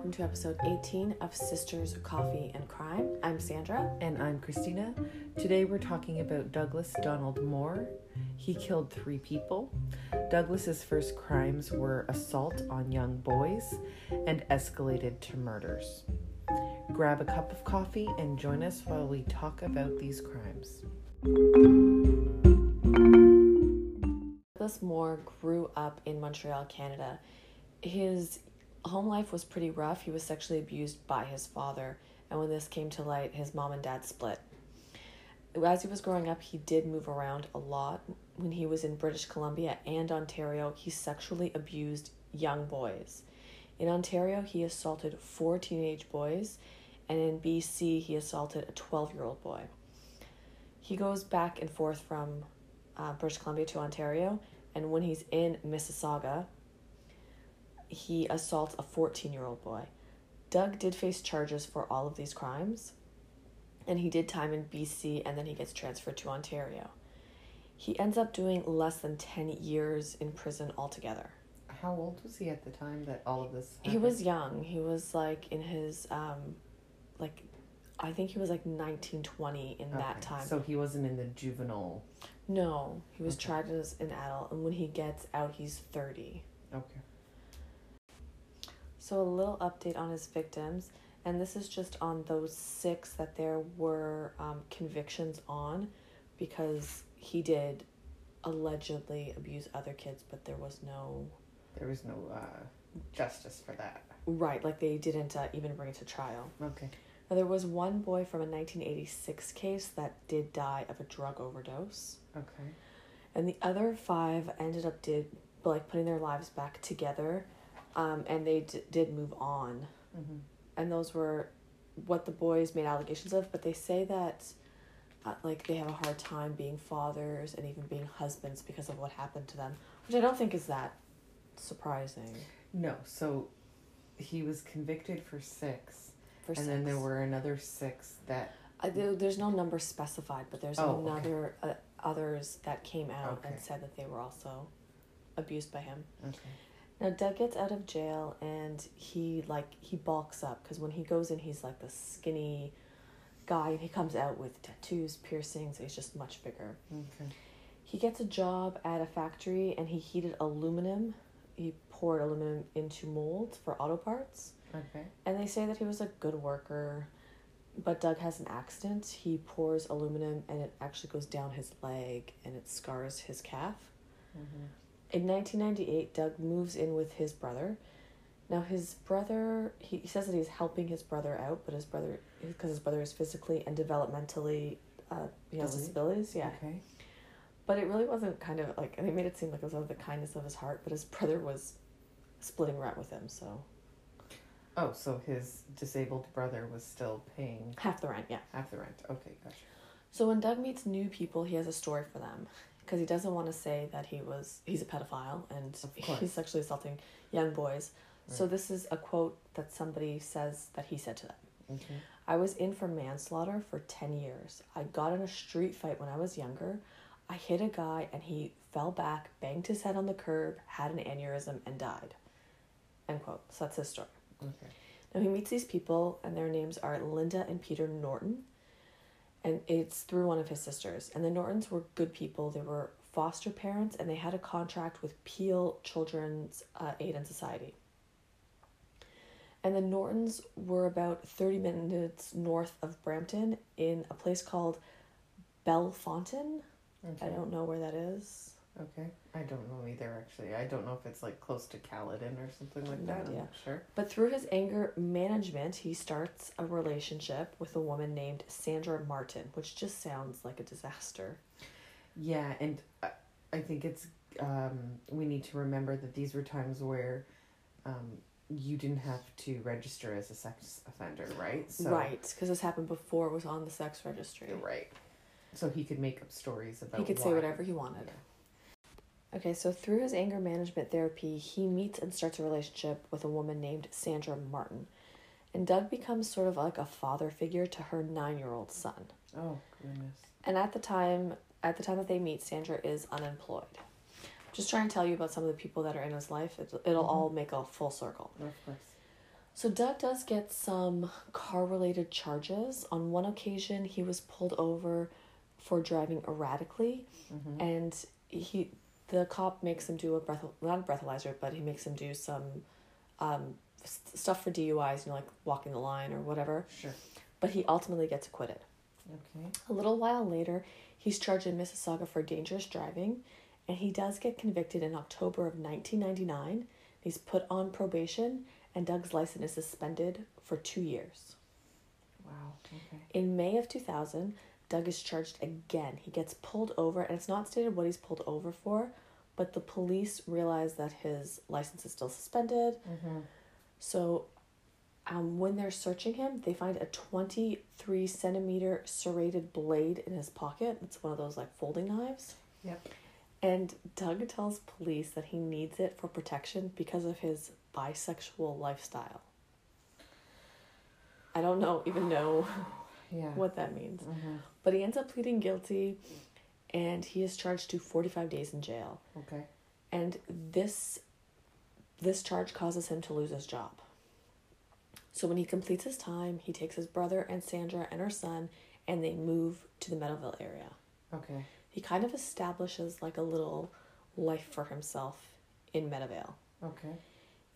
welcome to episode 18 of Sisters, Coffee, and Crime. I'm Sandra. And I'm Christina. Today we're talking about Douglas Donald Moore. He killed three people. Douglas's first crimes were assault on young boys and escalated to murders. Grab a cup of coffee and join us while we talk about these crimes. Douglas Moore grew up in Montreal, Canada. His home life was pretty rough. He was sexually abused by his father, and when this came to light, his mom and dad split. As he was growing up, he did move around a lot. When he was in British Columbia and Ontario, he sexually abused young boys. In Ontario, he assaulted four teenage boys, and in BC, he assaulted a 12 year old boy. He goes back and forth from uh, British Columbia to Ontario, and when he's in Mississauga, he assaults a 14 year old boy. Doug did face charges for all of these crimes, and he did time in BC and then he gets transferred to Ontario. He ends up doing less than 10 years in prison altogether. How old was he at the time that all of this happened? He was young. He was like in his, um, like, I think he was like 19, 20 in that time. So he wasn't in the juvenile. no, he was Okay. tried as an adult, and when he gets out, he's 30. Okay. So, a little update on his victims, and this is just on those six that there were um, convictions on because he did allegedly abuse other kids, but there was no. There was no uh, justice for that. Right, like they didn't uh, even bring it to trial. Okay. Now, there was one boy from a 1986 case that did die of a drug overdose, Okay. and the other five ended up did like putting their lives back together, um, and they d- did move on. Mm-hmm. and those were what the boys made allegations of but they say that uh, like they have a hard time being fathers and even being husbands because of what happened to them which i don't think is that surprising No, so he was convicted for six, for and then there were another six that. I, there, there's no number specified but there's Oh, okay. another uh, others that came out and said that they were also abused by him Okay. Now doug gets out of jail and he like he bulks up because when he goes in he's like this skinny guy and he comes out with tattoos piercings he's just much bigger Okay. He gets a job at a factory and he heated aluminum. He poured aluminum into molds for auto parts. Okay. And they say that he was a good worker. But Doug has an accident. He pours aluminum and it actually goes down his leg and it scars his calf. Mm-hmm. In 1998, Doug moves in with his brother. Now, his brother, he, he says that he's helping his brother out, but his brother, because his brother is physically and developmentally, uh, he has disabilities, yeah. Okay. But it really wasn't kind of like and they made it seem like it was out of the kindness of his heart, but his brother was splitting rent with him, so Oh, so his disabled brother was still paying half the rent, yeah. half the rent. Okay, gotcha. So when Doug meets new people, he has a story for them because he doesn't want to say that he was he's a pedophile and he's sexually assaulting young boys. So this is a quote that somebody says that he said to them. Okay. I was in for manslaughter for 10 years. I got in a street fight when I was younger. I hit a guy and he fell back, banged his head on the curb, had an aneurysm, and died. End quote. So that's his story. Okay. Now he meets these people, and their names are Linda and Peter Norton, and it's through one of his sisters. And the Nortons were good people. They were foster parents, and they had a contract with Peel Children's uh, Aid and Society. And the Nortons were about 30 minutes north of Brampton in a place called Belfountain. Okay. I don't know where that is. Okay. I don't know either, actually. I don't know if it's like close to Caledon or something like No that. I'm idea. not sure. But through his anger management, he starts a relationship with a woman named Sandra Martin, which just sounds like a disaster. Yeah, and I, think it's um, we need to remember that these were times where um, you didn't have to register as a sex offender, right? So, right, because this happened before it was on the sex registry. Right. So he could make up stories about. He could say whatever he wanted. Okay, so through his anger management therapy, he meets and starts a relationship with a woman named Sandra Martin. And Doug becomes sort of like a father figure to her nine year old son. Oh goodness. And at the time at the time that they meet, Sandra is unemployed. Just trying to tell you about some of the people that are in his life. It, it'll Mhm. all make a full circle. Of course. So Doug does get some car related charges. On one occasion, he was pulled over for driving erratically, Mm-hmm. and he the cop makes him do a breath not a breathalyzer, but he makes him do some um, s- stuff for DUIs, you know, like walking the line or whatever. Sure. But he ultimately gets acquitted. Okay. A little while later, he's charged in Mississauga for dangerous driving, and he does get convicted in October of 1999. He's put on probation, and Doug's license is suspended for two years. Wow. Okay. In May of 2000, Doug is charged again. He gets pulled over, and it's not stated what he's pulled over for, but the police realize that his license is still suspended. Mm-hmm. So, um, when they're searching him, they find a 23 centimeter serrated blade in his pocket. It's one of those like folding knives. Yep. And Doug tells police that he needs it for protection because of his bisexual lifestyle. I don't know even know Yeah. what that means. Mm-hmm. But he ends up pleading guilty and he is charged to 45 days in jail. Okay. And this this charge causes him to lose his job. So when he completes his time, he takes his brother and Sandra and her son and they move to the Meadowvale area. Okay. He kind of establishes like a little life for himself in Meadowvale. Okay.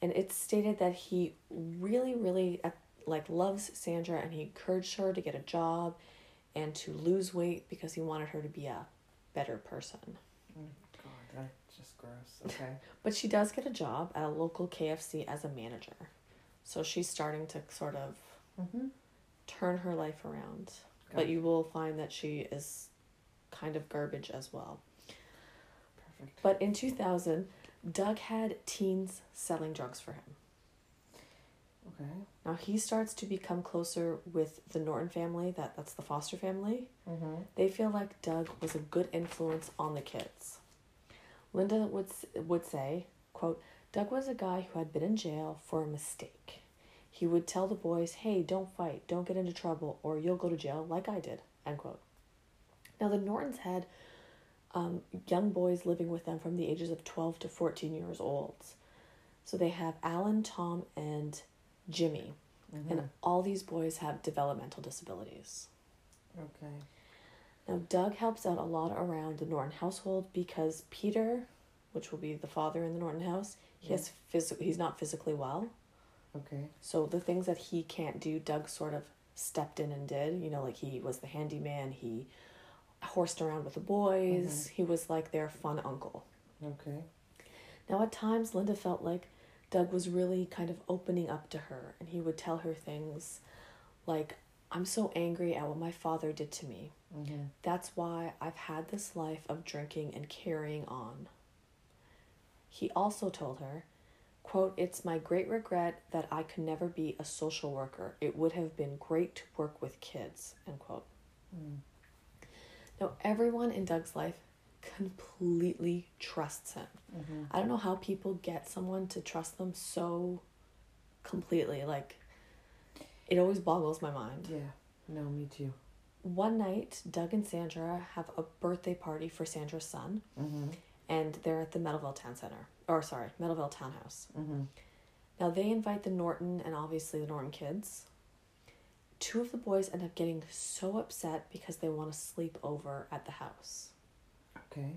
And it's stated that he really, really uh, like loves Sandra and he encouraged her to get a job and to lose weight because he wanted her to be a better person. God, that's just gross. Okay. But she does get a job at a local KFC as a manager. So she's starting to sort of Mm-hmm. turn her life around. But you will find that she is kind of garbage as well. Perfect. But in 2000, Doug had teens selling drugs for him. Okay. Now he starts to become closer with the Norton family, that that's the Foster family. Mm-hmm. They feel like Doug was a good influence on the kids. Linda would would say, quote, Doug was a guy who had been in jail for a mistake. He would tell the boys, "Hey, don't fight, don't get into trouble, or you'll go to jail like I did." End quote. Now the Nortons had um, young boys living with them from the ages of twelve to fourteen years old. So they have Alan, Tom, and Jimmy, Mm-hmm. and all these boys have developmental disabilities. Okay. Now, Doug helps out a lot around the Norton household because Peter, which will be the father in the Norton house, he has phys- he's not physically well. Okay. So the things that he can't do, Doug sort of stepped in and did. You know, like he was the handyman, he horsed around with the boys, he was like their fun uncle. Okay. Now, at times, Linda felt like Doug was really kind of opening up to her, and he would tell her things like, I'm so angry at what my father did to me. Mm-hmm. That's why I've had this life of drinking and carrying on. He also told her, quote, It's my great regret that I could never be a social worker. It would have been great to work with kids, end quote. Mm. Now, everyone in Doug's life completely trusts him. Mm-hmm. I don't know how people get someone to trust them so completely. Like, it always boggles my mind. Yeah. No, me too. One night, Doug and Sandra have a birthday party for Sandra's son, Mm-hmm. and they're at the Meadowvale Town Center. Or, sorry, Meadowvale Townhouse. Mm-hmm. Now, they invite the Norton and obviously the Norton kids. Two of the boys end up getting so upset because they want to sleep over at the house. Okay.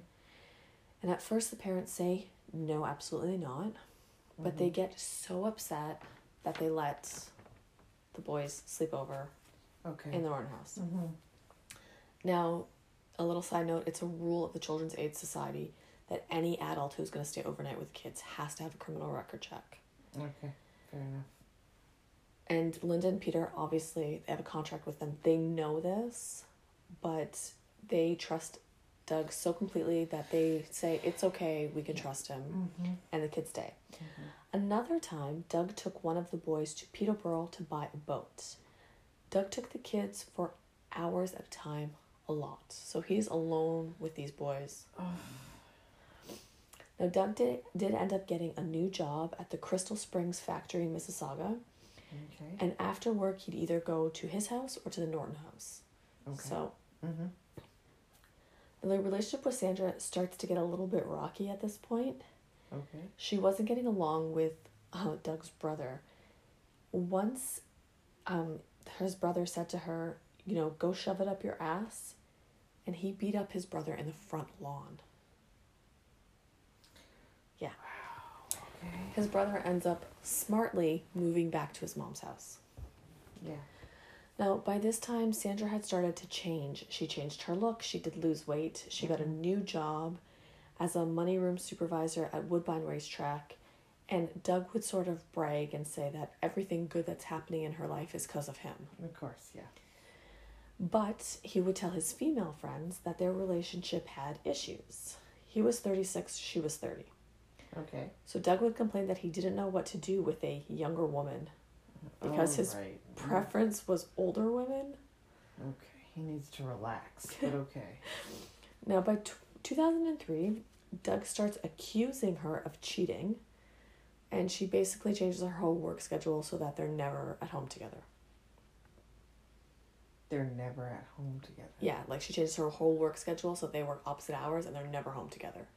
And at first, the parents say, no, absolutely not. But they get so upset that they let the boys sleep over Okay. in the Norton house. mm-hmm. Now, a little side note it's a rule of the Children's Aid Society that any adult who's going to stay overnight with kids has to have a criminal record check. Okay. Fair enough. And Linda and Peter, obviously, they have a contract with them. They know this, but they trust Doug so completely that they say, it's okay, we can trust him, Mm-hmm. and the kids stay. Another time, Doug took one of the boys to Peterborough to buy a boat. Doug took the kids for hours at a time, a lot. So he's alone with these boys. Now, Doug did, did end up getting a new job at the Crystal Springs factory in Mississauga. Okay. And after work, he'd either go to his house or to the Norton house. Okay. So Mm-hmm. The relationship with Sandra starts to get a little bit rocky at this point. Okay. She wasn't getting along with uh, Doug's brother. once um, his brother said to her, you know, go shove it up your ass, and he beat up his brother in the front lawn. Yeah. Okay. His brother ends up smartly moving back to his mom's house. Yeah. Now, by this time, Sandra had started to change. She changed her look, she did lose weight, she got a mm-hmm. new job as a money room supervisor at Woodbine Racetrack. And Doug would sort of brag and say that everything good that's happening in her life is because of him. Of course, yeah. But he would tell his female friends that their relationship had issues. He was 36, she was 30. Okay. So Doug would complain that he didn't know what to do with a younger woman. Mm-hmm. Because oh, his right. Preference was older women. Okay, he needs to relax, but okay. Now, by t- 2003, Doug starts accusing her of cheating, and she basically changes her whole work schedule so that they're never at home together. They're never at home together. Yeah, like she changes her whole work schedule so they work opposite hours and they're never home together.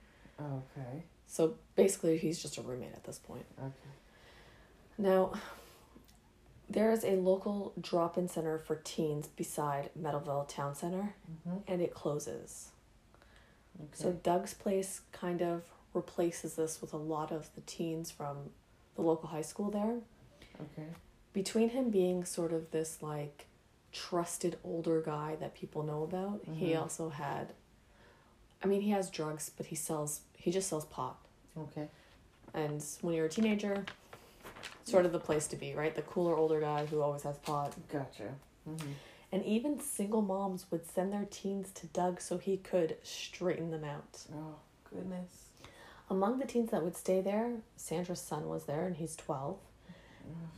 Okay. So basically, he's just a roommate at this point. Okay. Now, there is a local drop in center for teens beside Meadowvale Town Center, Mm-hmm. and it closes. Okay. So Doug's place kind of replaces this with a lot of the teens from the local high school there. okay. Between him being sort of this like trusted older guy that people know about, he Mhm. also had I mean he has drugs, but he sells he just sells pot. Okay. And when you're a teenager, sort of the place to be, right? The cooler older guy who always has pot. Gotcha. Mm-hmm. And even single moms would send their teens to Doug so he could straighten them out. Oh goodness. Among the teens that would stay there, Sandra's son was there and he's 12.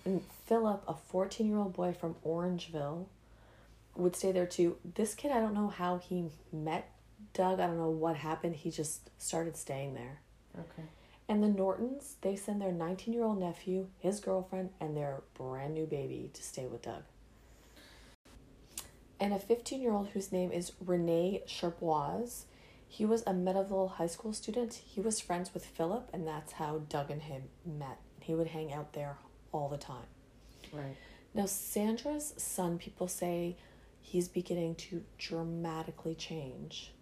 And Philip, a 14 year old boy from Orangeville, would stay there too. This kid, I don't know how he met Doug. I don't know what happened. He just started staying there. Okay. And the Nortons, they send their 19 year old nephew, his girlfriend, and their brand new baby to stay with Doug. And a 15 year old whose name is Rene Charlebois. He was a Meadowvale high school student. He was friends with Philip, and that's how Doug and him met. He would hang out there all the time. Right. Now, Sandra's son, people say he's beginning to dramatically change.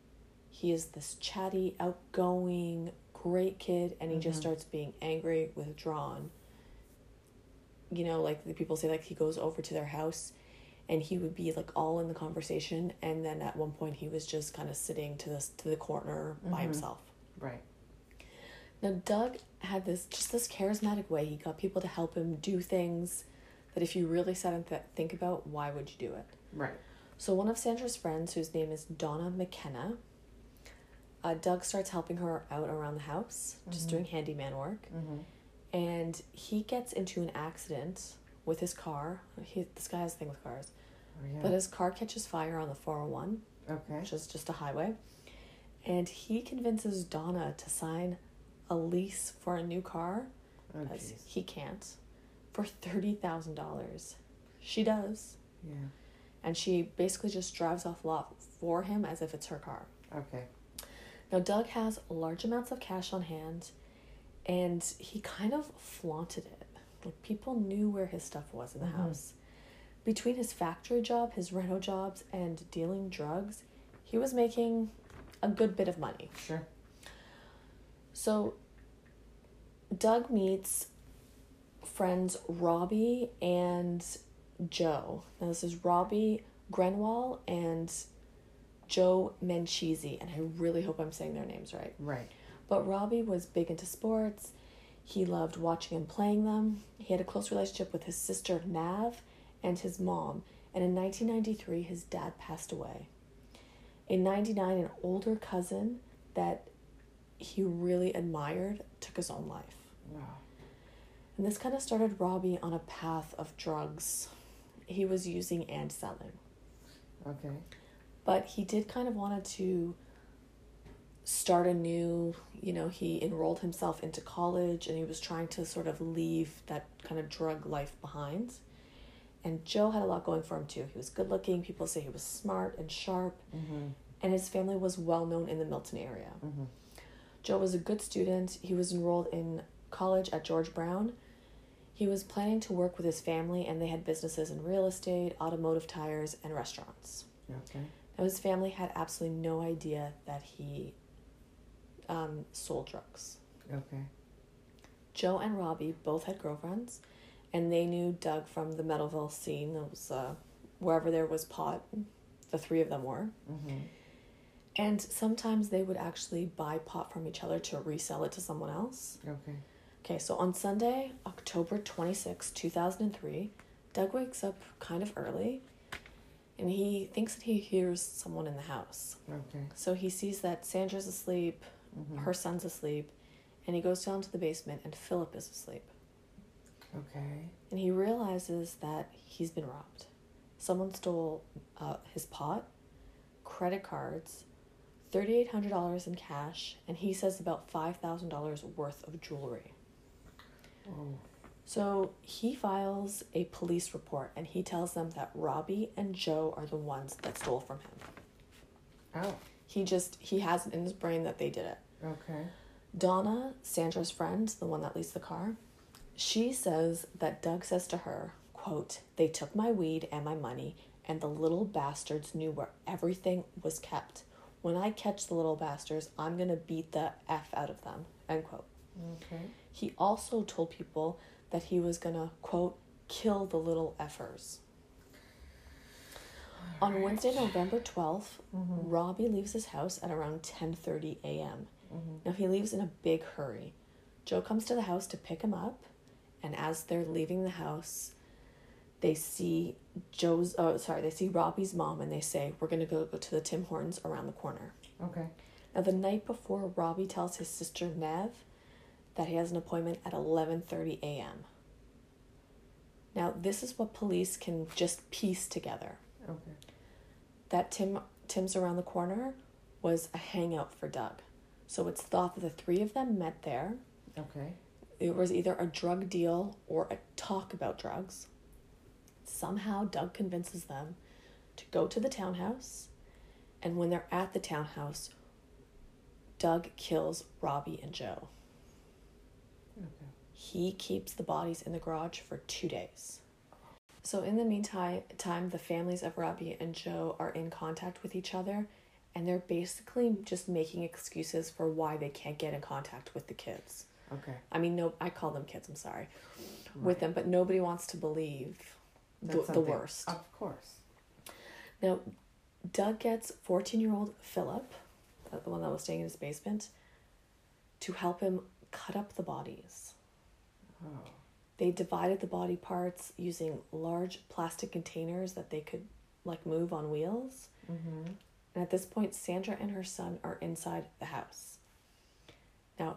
He is this chatty, outgoing, great kid, and he just Mhm. starts being angry, withdrawn. You know, like the people say, like he goes over to their house and he would be like all in the conversation, and then at one point he was just kind of sitting to this to the corner by Mhm. himself. Right. Now Doug had this just this charismatic way. He got people to help him do things that if you really sat and th- think about, why would you do it? Right. So one of Sandra's friends, whose name is Donna McKenna, uh, Doug starts helping her out around the house, just Mhm. doing handyman work, Mm-hmm. and he gets into an accident with his car. He this guy has a thing with cars, Oh, yeah. but his car catches fire on the four hundred one, okay. which is just a highway, and he convinces Donna to sign a lease for a new car Oh, he can't for thirty thousand dollars. She does, Yeah. and she basically just drives off lot for him as if it's her car. Okay. Now Doug has large amounts of cash on hand, and he kind of flaunted it. Like people knew where his stuff was in the Mhm. house. Between his factory job, his reno jobs, and dealing drugs, he was making a good bit of money. Sure. So Doug meets friends Robbie and Joe. Now this is Robbie Grewal and Joe Manchisi, and I really hope I'm saying their names right. Right. But Robbie was big into sports. He loved watching and playing them. He had a close relationship with his sister Nav and his mom. And in 1993, his dad passed away. In 99, an older cousin that he really admired took his own life. Wow. And this kind of started Robbie on a path of drugs he was using and selling. Okay. But he did kind of wanted to start a new, you know, he enrolled himself into college and he was trying to sort of leave that kind of drug life behind. And Joe had a lot going for him too. He was good looking, people say he was smart and sharp, Mm-hmm. and his family was well known in the Milton area. Mm-hmm. Joe was a good student. He was enrolled in college at George Brown. He was planning to work with his family, and they had businesses in real estate, automotive tires, and restaurants. Okay. Now, his family had absolutely no idea that he um, sold drugs. Okay. Joe and Robbie both had girlfriends, and they knew Doug from the Meadowvale scene. It was uh, wherever there was pot, the three of them were. Mm-hmm. And sometimes they would actually buy pot from each other to resell it to someone else. Okay. Okay, so on Sunday, October 26, 2003, Doug wakes up kind of early and he thinks that he hears someone in the house. Okay. So he sees that Sandra's asleep, Mm-hmm. her son's asleep, and he goes down to the basement and Philip is asleep. Okay. And he realizes that he's been robbed. Someone stole uh, his pot, credit cards, $3,800 in cash, and he says about $5,000 worth of jewelry. Oh. So he files a police report and he tells them that Robbie and Joe are the ones that stole from him. Oh. He just, he has it in his brain that they did it. Okay. Donna, Sandra's friend, the one that leased the car, she says that Doug says to her, quote, they took my weed and my money, and the little bastards knew where everything was kept. When I catch the little bastards, I'm gonna beat the F out of them, end quote. Okay. He also told people that he was gonna, quote, kill the little effers. On Wednesday, November 12th, mm-hmm. Robbie leaves his house at around 10:30 a.m. Mm-hmm. Now he leaves in a big hurry. Joe comes to the house to pick him up, and as they're leaving the house, they see Joe's oh sorry, they see Robbie's mom and they say, "We're going to go, go to the Tim Hortons around the corner." Okay. Now the night before, Robbie tells his sister Nev that he has an appointment at 11:30 a.m. Now, this is what police can just piece together. Okay. That Tim Tim's around the corner was a hangout for Doug. So it's thought that the three of them met there. Okay. It was either a drug deal or a talk about drugs. Somehow Doug convinces them to go to the townhouse, and when they're at the townhouse, Doug kills Robbie and Joe. Okay. He keeps the bodies in the garage for two days. So in the meantime, time the families of Robbie and Joe are in contact with each other, and they're basically just making excuses for why they can't get in contact with the kids. Okay. I mean, no, I call them kids. I'm sorry, with them, but nobody wants to believe the, the worst. Of course. Now, Doug gets 14 year old Philip, the one that was staying in his basement, to help him cut up the bodies. Oh. They divided the body parts using large plastic containers that they could like move on wheels. Mm-hmm. And at this point, Sandra and her son are inside the house. Now,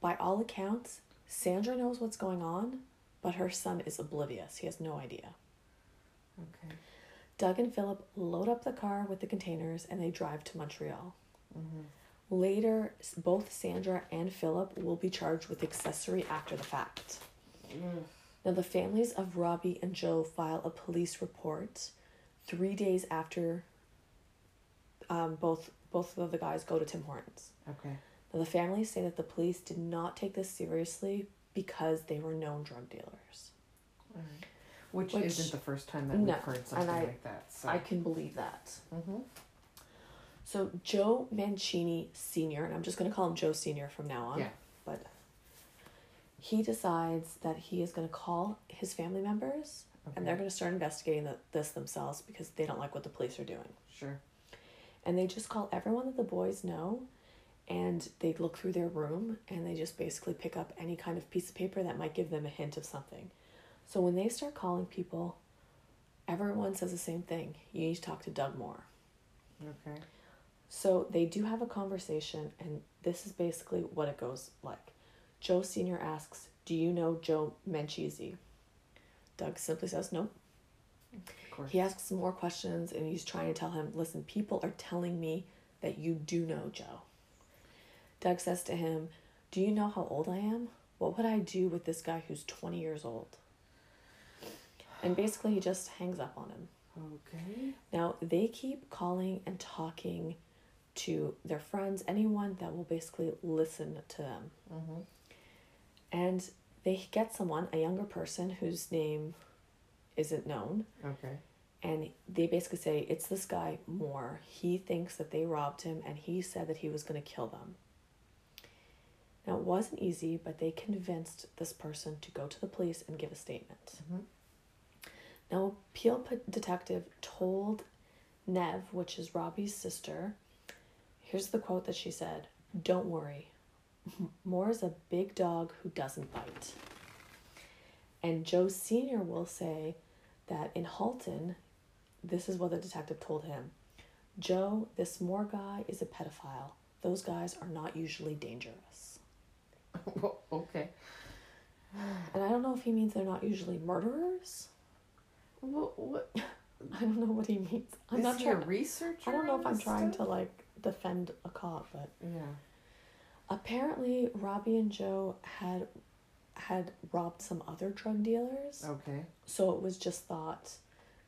by all accounts, Sandra knows what's going on, but her son is oblivious. He has no idea. Okay. Doug and Philip load up the car with the containers and they drive to Montreal. Mm-hmm. Later, both Sandra and Philip will be charged with accessory after the fact. Now, the families of Robbie and Joe file a police report three days after um, both both of the guys go to Tim Hortons. Okay. Now, the families say that the police did not take this seriously because they were known drug dealers. Alright. Which, Which- isn't the first time that No, we've heard something I- like that. So. I can believe that. Mm-hmm. So Joe Mancini Sr., and I'm just going to call him Joe Sr. from now on. Yeah. But he decides that he is going to call his family members and they're going to start investigating the, this themselves because they don't like what the police are doing. Sure. And they just call everyone that the boys know and they look through their room and they just basically pick up any kind of piece of paper that might give them a hint of something. So when they start calling people, everyone says the same thing. You need to talk to Doug Moore. Okay. So they do have a conversation, and this is basically what it goes like. Joe Sr. asks, Do you know Joe Manchisi? Doug simply says, No. Of. He asks some more questions, and he's trying to tell him, Listen, people are telling me that you do know Joe. Doug says to him, Do you know how old I am? What would I do with this guy who's 20 years old? And basically, he just hangs up on him. Okay. Now, they keep calling and talking to their friends, anyone that will basically listen to them. Mm-hmm. And they get someone, a younger person whose name isn't known, Okay. and they basically say it's this guy Moore. He thinks that they robbed him, and he said that he was going to kill them. Now, it wasn't easy, but they convinced this person to go to the police and give a statement. Mhm. Now, a Peel detective told Nev, which is Robbie's sister, here's the quote that she said Don't worry, Moore's a big dog who doesn't bite. And Joe Sr. will say that in Halton, this is what the detective told him Joe, this Moore guy is a pedophile. Those guys are not usually dangerous. Okay. And I don't know if he means they're not usually murderers. What? What? I don't know what he means. I'm Is not he sure. a researcher? I don't know if I'm trying to like defend a cop, but Yeah. apparently Robbie and Joe had had robbed some other drug dealers. Okay. So it was just thought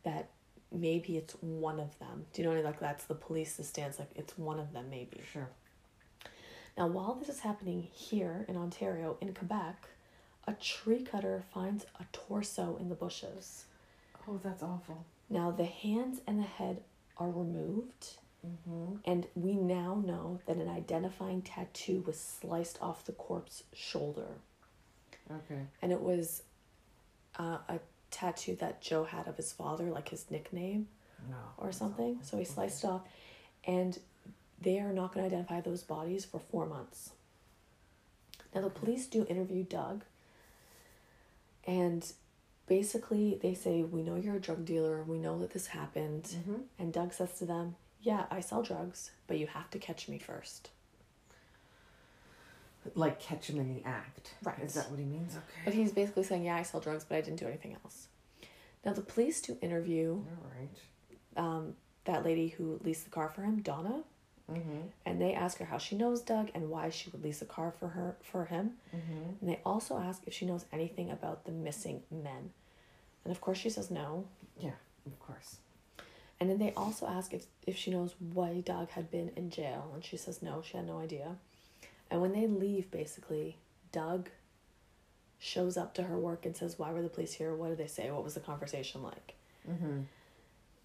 that maybe it's one of them. Do you know what I mean? Like that's the police's stance, like it's one of them maybe. Sure. Now while this is happening here in Ontario, in Quebec, a tree cutter finds a torso in the bushes. Oh, that's awful. Now the hands and the head are removed, Mm-hmm. and we now know that an identifying tattoo was sliced off the corpse's shoulder. Okay. And it was uh, a tattoo that Joe had of his father, like his nickname. No. or something. So he Okay. sliced it off, and they are not going to identify those bodies for four months. Now, the police do interview Doug, and basically they say, We know you're a drug dealer, we know that this happened. Mhm. And Doug says to them, Yeah, I sell drugs, but you have to catch me first. Like catch him in the act. Right. Is that what he means? Okay. But he's basically saying, Yeah, I sell drugs, but I didn't do anything else. Now, the police do interview All right. um, that lady who leased the car for him, Donna. Mm-hmm. and they ask her how she knows Doug and why she would lease a car for her for him. Mm-hmm. And they also ask if she knows anything about the missing men. And of course she says no. Yeah. Of course. And then they also ask if, if she knows why Doug had been in jail and she says no, she had no idea. And when they leave basically, Doug shows up to her work and says, Why were the police here? What did they say? What was the conversation like? Mm-hmm.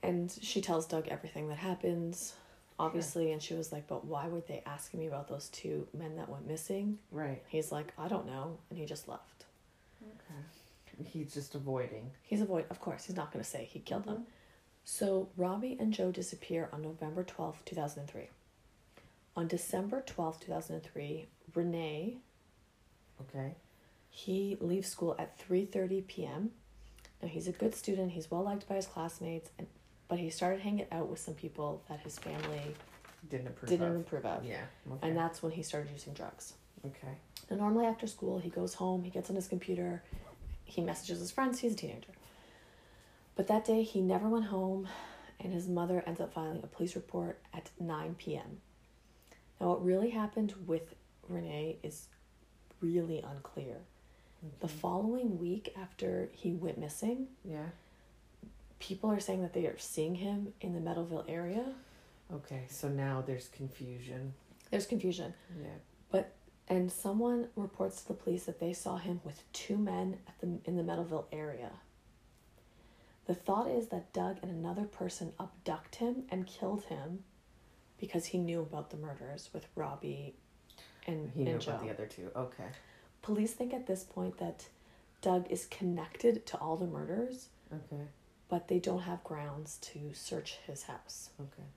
And she tells Doug everything that happens, obviously, and she was like, But why were they asking me about those two men that went missing? Right. He's like, I don't know, and he just left. Okay. He's just avoiding. He's avoid, of course, he's not going to say he killed them. So Robbie and Joe disappear on November twelfth, two thousand and three. On December twelfth, two thousand and three, Rene Okay. he leaves school at three thirty p.m. Now he's a good student. He's well liked by his classmates, and but he started hanging out with some people that his family Didn't approve didn't of. approve of, Yeah. Okay. and that's when he started using drugs. okay. Now, normally after school, he goes home, he gets on his computer, he messages his friends, he's a teenager. But that day, he never went home, and his mother ends up filing a police report at 9 p.m. Now, what really happened with Rene is really unclear. The Mhm. following week after he went missing, Yeah. people are saying that they are seeing him in the Meadowvale area. Okay. So now there's confusion. There's confusion. Yeah. But and someone reports to the police that they saw him with two men at the in the Meadowvale area. The thought is that Doug and another person abduct him and killed him because he knew about the murders with Robbie and, He knew and Joe. about the other two. Okay. Police think at this point that Doug is connected to all the murders, Okay. but they don't have grounds to search his house. Okay.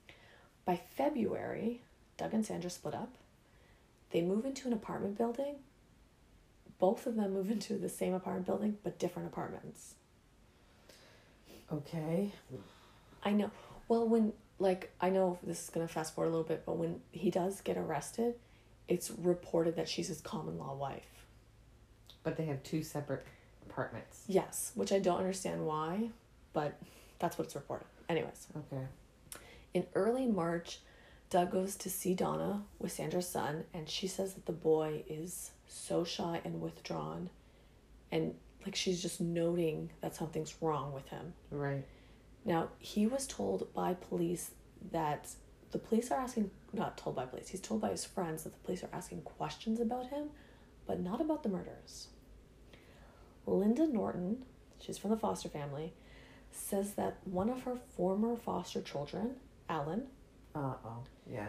By February, Doug and Sandra split up. They move into an apartment building. Both of them move into the same apartment building, but different apartments. Okay. I know. Well, when, like, I know this is going to fast forward a little bit, but when he does get arrested, it's reported that she's his common law wife. But they have two separate apartments. Yes, which I don't understand why, but that's what it's reported. Anyways, Okay. in early March, Doug goes to see Donna with Sandra's son, and she says that the boy is so shy and withdrawn, and like she's just noting that something's wrong with him. Right. Now, he was told by police that the police are asking, not told by police, he's told by his friends that the police are asking questions about him, but not about the murders. Linda Norton, she's from the foster family, says that one of her former foster children, Alan, Uh oh. Yeah.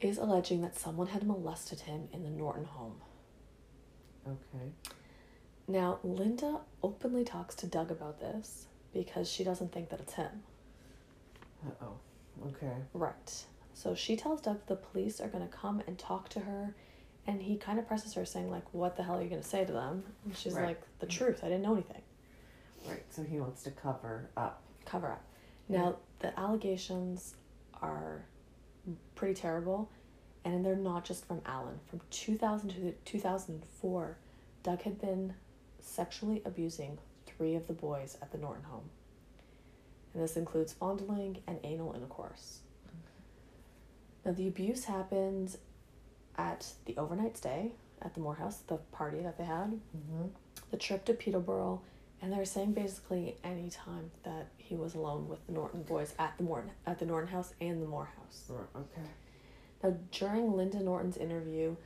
is alleging that someone had molested him in the Norton home. Okay. Now, Linda openly talks to Doug about this because she doesn't think that it's him. Uh oh. Okay. Right. So she tells Doug the police are going to come and talk to her, and he kind of presses her, saying, like, what the hell are you going to say to them? And she's Right. like, the truth. I didn't know anything. Right. So he wants to cover up. Cover up. Now, the allegations are pretty terrible, and they're not just from Alan. From 2000 to 2004, Doug had been sexually abusing three of the boys at the Norton home. And this includes fondling and anal intercourse. Now, the abuse happened at the overnight stay at the Morehouse, the party that they had, Mm-hmm. the trip to Peterborough, and they're saying basically any time that he was alone with the Norton boys at the Morton at the Norton house and the Moore house. Okay. Now during Linda Norton's interview,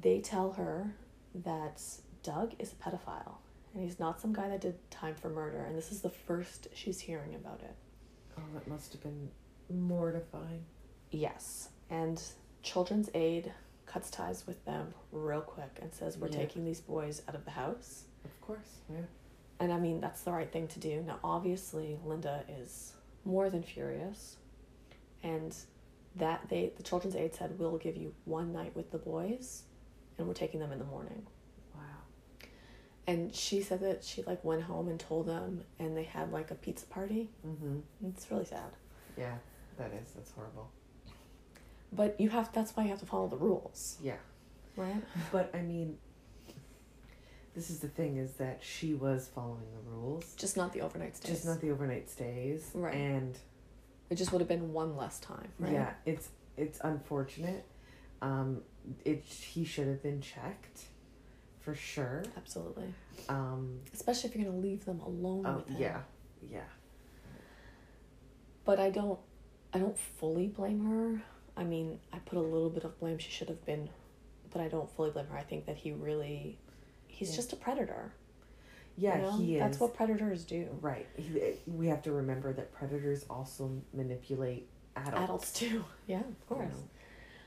they tell her that Doug is a pedophile and he's not some guy that did time for murder and this is the first she's hearing about it. Oh, that must have been mortifying. Yes. And Children's Aid cuts ties with them real quick and says we're Yeah. taking these boys out of the house. Of course. Yeah. And I mean, that's the right thing to do. Now, obviously, Linda is more than furious. And that they, the Children's Aid said, we'll give you one night with the boys and we're taking them in the morning. And she said that she like went home and told them and they had like a pizza party. Mm-hmm. It's really sad. Yeah. That is. That's horrible. But you have, that's why you have to follow the rules, Yeah. right? But I mean, this is the thing: is that she was following the rules, Just not the overnight stays. just not the overnight stays. Right. And It just would have been one less time, right? yeah, it's it's unfortunate. Um, it he should have been checked, for sure. Absolutely. Um. Especially if you're going to leave them alone Oh yeah. Yeah. but I don't I don't fully blame her. I mean, I put a little bit of blame she should have been, but I don't fully blame her. I think that he really he's Yeah. just a predator. Yeah, you know? he is. That's what predators do. Right. We have to remember that predators also manipulate adults. Adults too. Yeah, of you course. know.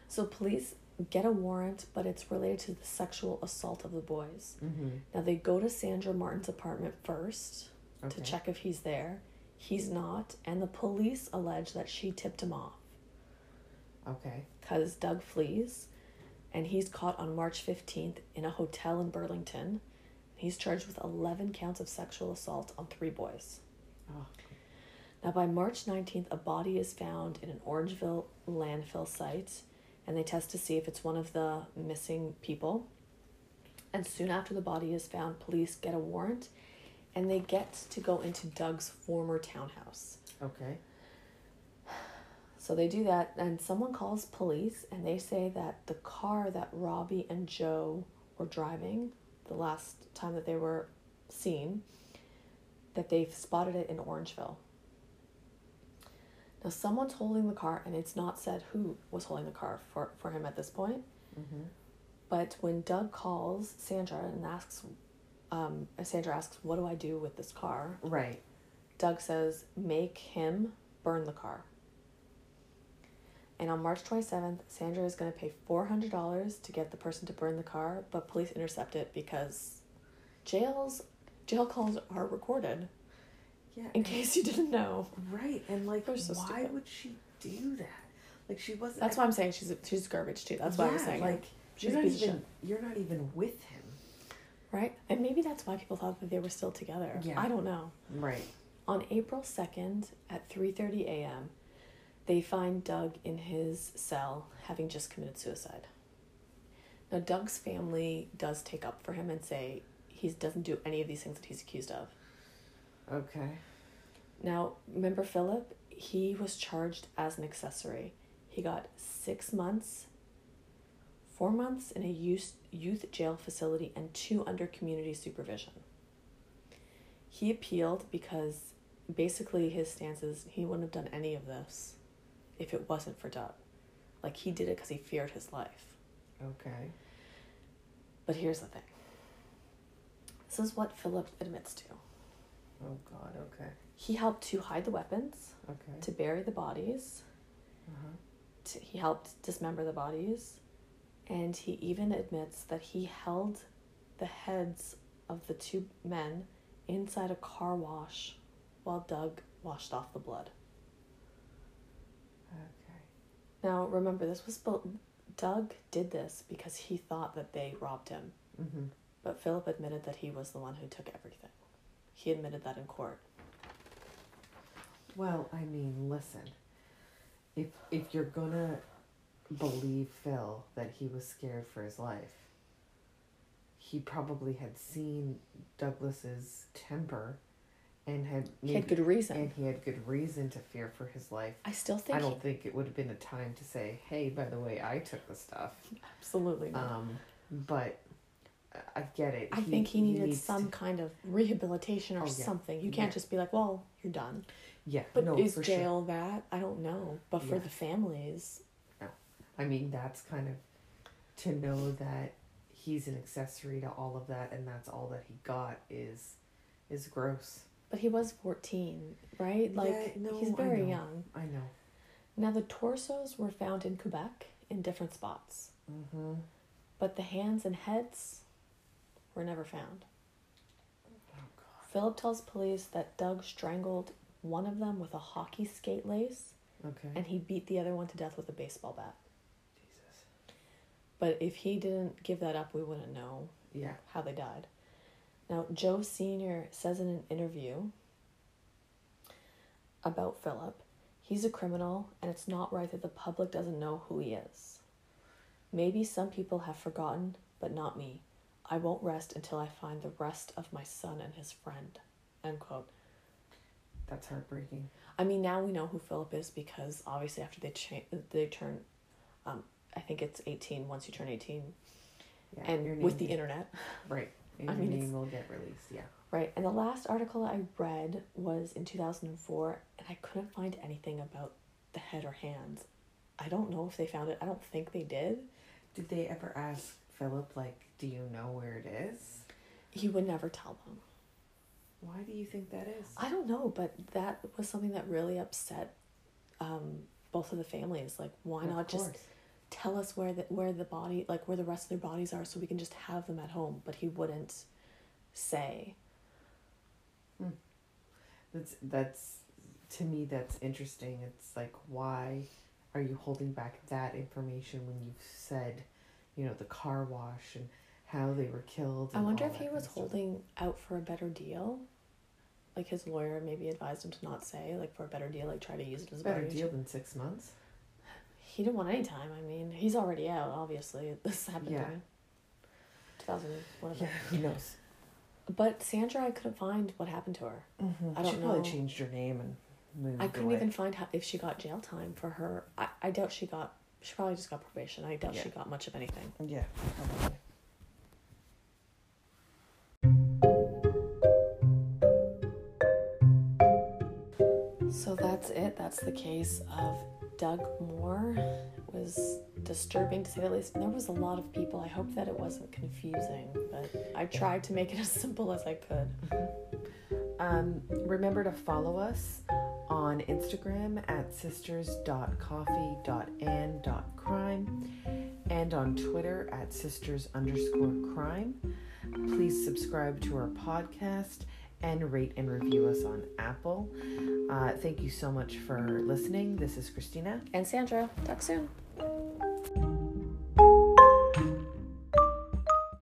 So police get a warrant, but it's related to the sexual assault of the boys. Mm-hmm. Now they go to Sandra Martin's apartment first Okay. to check if he's there. He's not, and the police allege that she tipped him off. Okay. because Doug flees and he's caught on March 15th in a hotel in Burlington. He's charged with 11 counts of sexual assault on three boys. Oh. Now, by March 19th, a body is found in an Orangeville landfill site and they test to see if it's one of the missing people. And soon after the body is found, police get a warrant and they get to go into Doug's former townhouse. Okay. So they do that, and someone calls police, and they say that the car that Robbie and Joe were driving the last time that they were seen, that they've spotted it in Orangeville. Now, someone's holding the car, and it's not said who was holding the car for, for him at this point. Mm-hmm. But when Doug calls Sandra and asks, um, Sandra asks, What do I do with this car? Right. Doug says, make him burn the car. And on March 27th, Sandra is going to pay $400 to get the person to burn the car, but police intercept it because jails jail calls are recorded Yeah. in case you didn't know. Right. And like, so why stupid. would she do that? Like, she wasn't. That's why I'm saying she's she's garbage too. That's why I was Yeah, saying like she's you're not even you're not even with him. right? And maybe that's why people thought that they were still together. Yeah. I don't know. Right. On April 2nd at 3:30 a.m., they find Doug in his cell having just committed suicide. Now Doug's family does take up for him and say he doesn't do any of these things that he's accused of. Okay. Now, remember Philip? He was charged as an accessory. He got 6 months 4 months in a youth youth jail facility and 2 under community supervision. He appealed because basically his stance is he wouldn't have done any of this if it wasn't for Doug. Like he did it because he feared his life. Okay. But here's the thing This is what Philip admits to. Oh God. Okay. He helped to hide the weapons, Okay. to bury the bodies, Uh-huh. to, he helped dismember the bodies, and he even admits that he held the heads of the two men inside a car wash while Doug washed off the blood. Okay. Now, remember, this was built. Doug did this because he thought that they robbed him, Mm-hmm. but Philip admitted that he was the one who took everything. He admitted that in court. Well, I mean, listen. If if you're gonna believe Phil that he was scared for his life, he probably had seen Douglas's temper, and had He had good reason. and he had good reason to fear for his life. I still think I don't he, think it would have been a time to say, "Hey, by the way, I took the stuff." absolutely not. Um, but I- I get it. I think he needed some to- kind of rehabilitation or Oh, yeah. something. You can't Yeah. just be like, "Well, you're done." yeah, But no, is for sure. jail that? I don't know. But for Yeah. the families, No. I mean, that's kind of to know that he's an accessory to all of that, and that's all that he got is is gross. but he was 14, right? Like no, he's very know. young. I know. Now the torsos were found in Quebec in different spots, Mm-hmm. but the hands and heads were never found. Oh Philip tells police that Doug strangled one of them with a hockey skate lace Okay. and he beat the other one to death with a baseball bat. Jesus. But if he didn't give that up, we wouldn't know Yeah. how they died. Now, Joe Sr. says in an interview about Philip, he's a criminal and it's not right that the public doesn't know who he is. Maybe some people have forgotten, but not me. I won't rest until I find the rest of my son and his friend. End quote. That's heartbreaking. I mean, now we know who Philip is because obviously after they cha- they turn, um, I think it's eighteen. Once you turn eighteen, Yeah. your and with the internet, right. And I mean, name will get released. Yeah. right? And the last article I read was in two thousand and four, and I couldn't find anything about the head or hands. I don't know if they found it. I don't think they did. Did they ever ask Philip like, "Do you know where it is?" He would never tell them. Why do you think that is? I don't know, but that was something that really upset um, both of the families. Like, why Of not just tell us where the where the body like where the rest of their bodies are so we can just have them at home but he wouldn't say That's that's to me that's interesting. It's like why are you holding back that information when you've said, you know, the car wash and how they were killed. i wonder if he was holding out for a better deal like his lawyer maybe advised him to not say like for a better deal like try to use it as a better deal than six months. he didn't want any time i mean he's already out obviously this happened Yeah. during 2000 whatever Yeah, who knows? but sandra i couldn't find what happened to her Mm-hmm. I she don't probably know. changed her name and moved. i couldn't away. even find how, if she got jail time for her I, I doubt she got she probably just got probation i doubt Yeah. she got much of anything Yeah, probably. So that's it. That's the case of Doug Moore. It was disturbing to say the least. And there was a lot of people. I hope that it wasn't confusing, but I tried to make it as simple as I could. Um, remember to follow us on Instagram at sisters.coffee.and.crime and on Twitter at sisters underscore crime. Please subscribe to our podcast and rate and review us on Apple. Uh, thank you so much for listening. This is Christina. And Sandra, talk soon.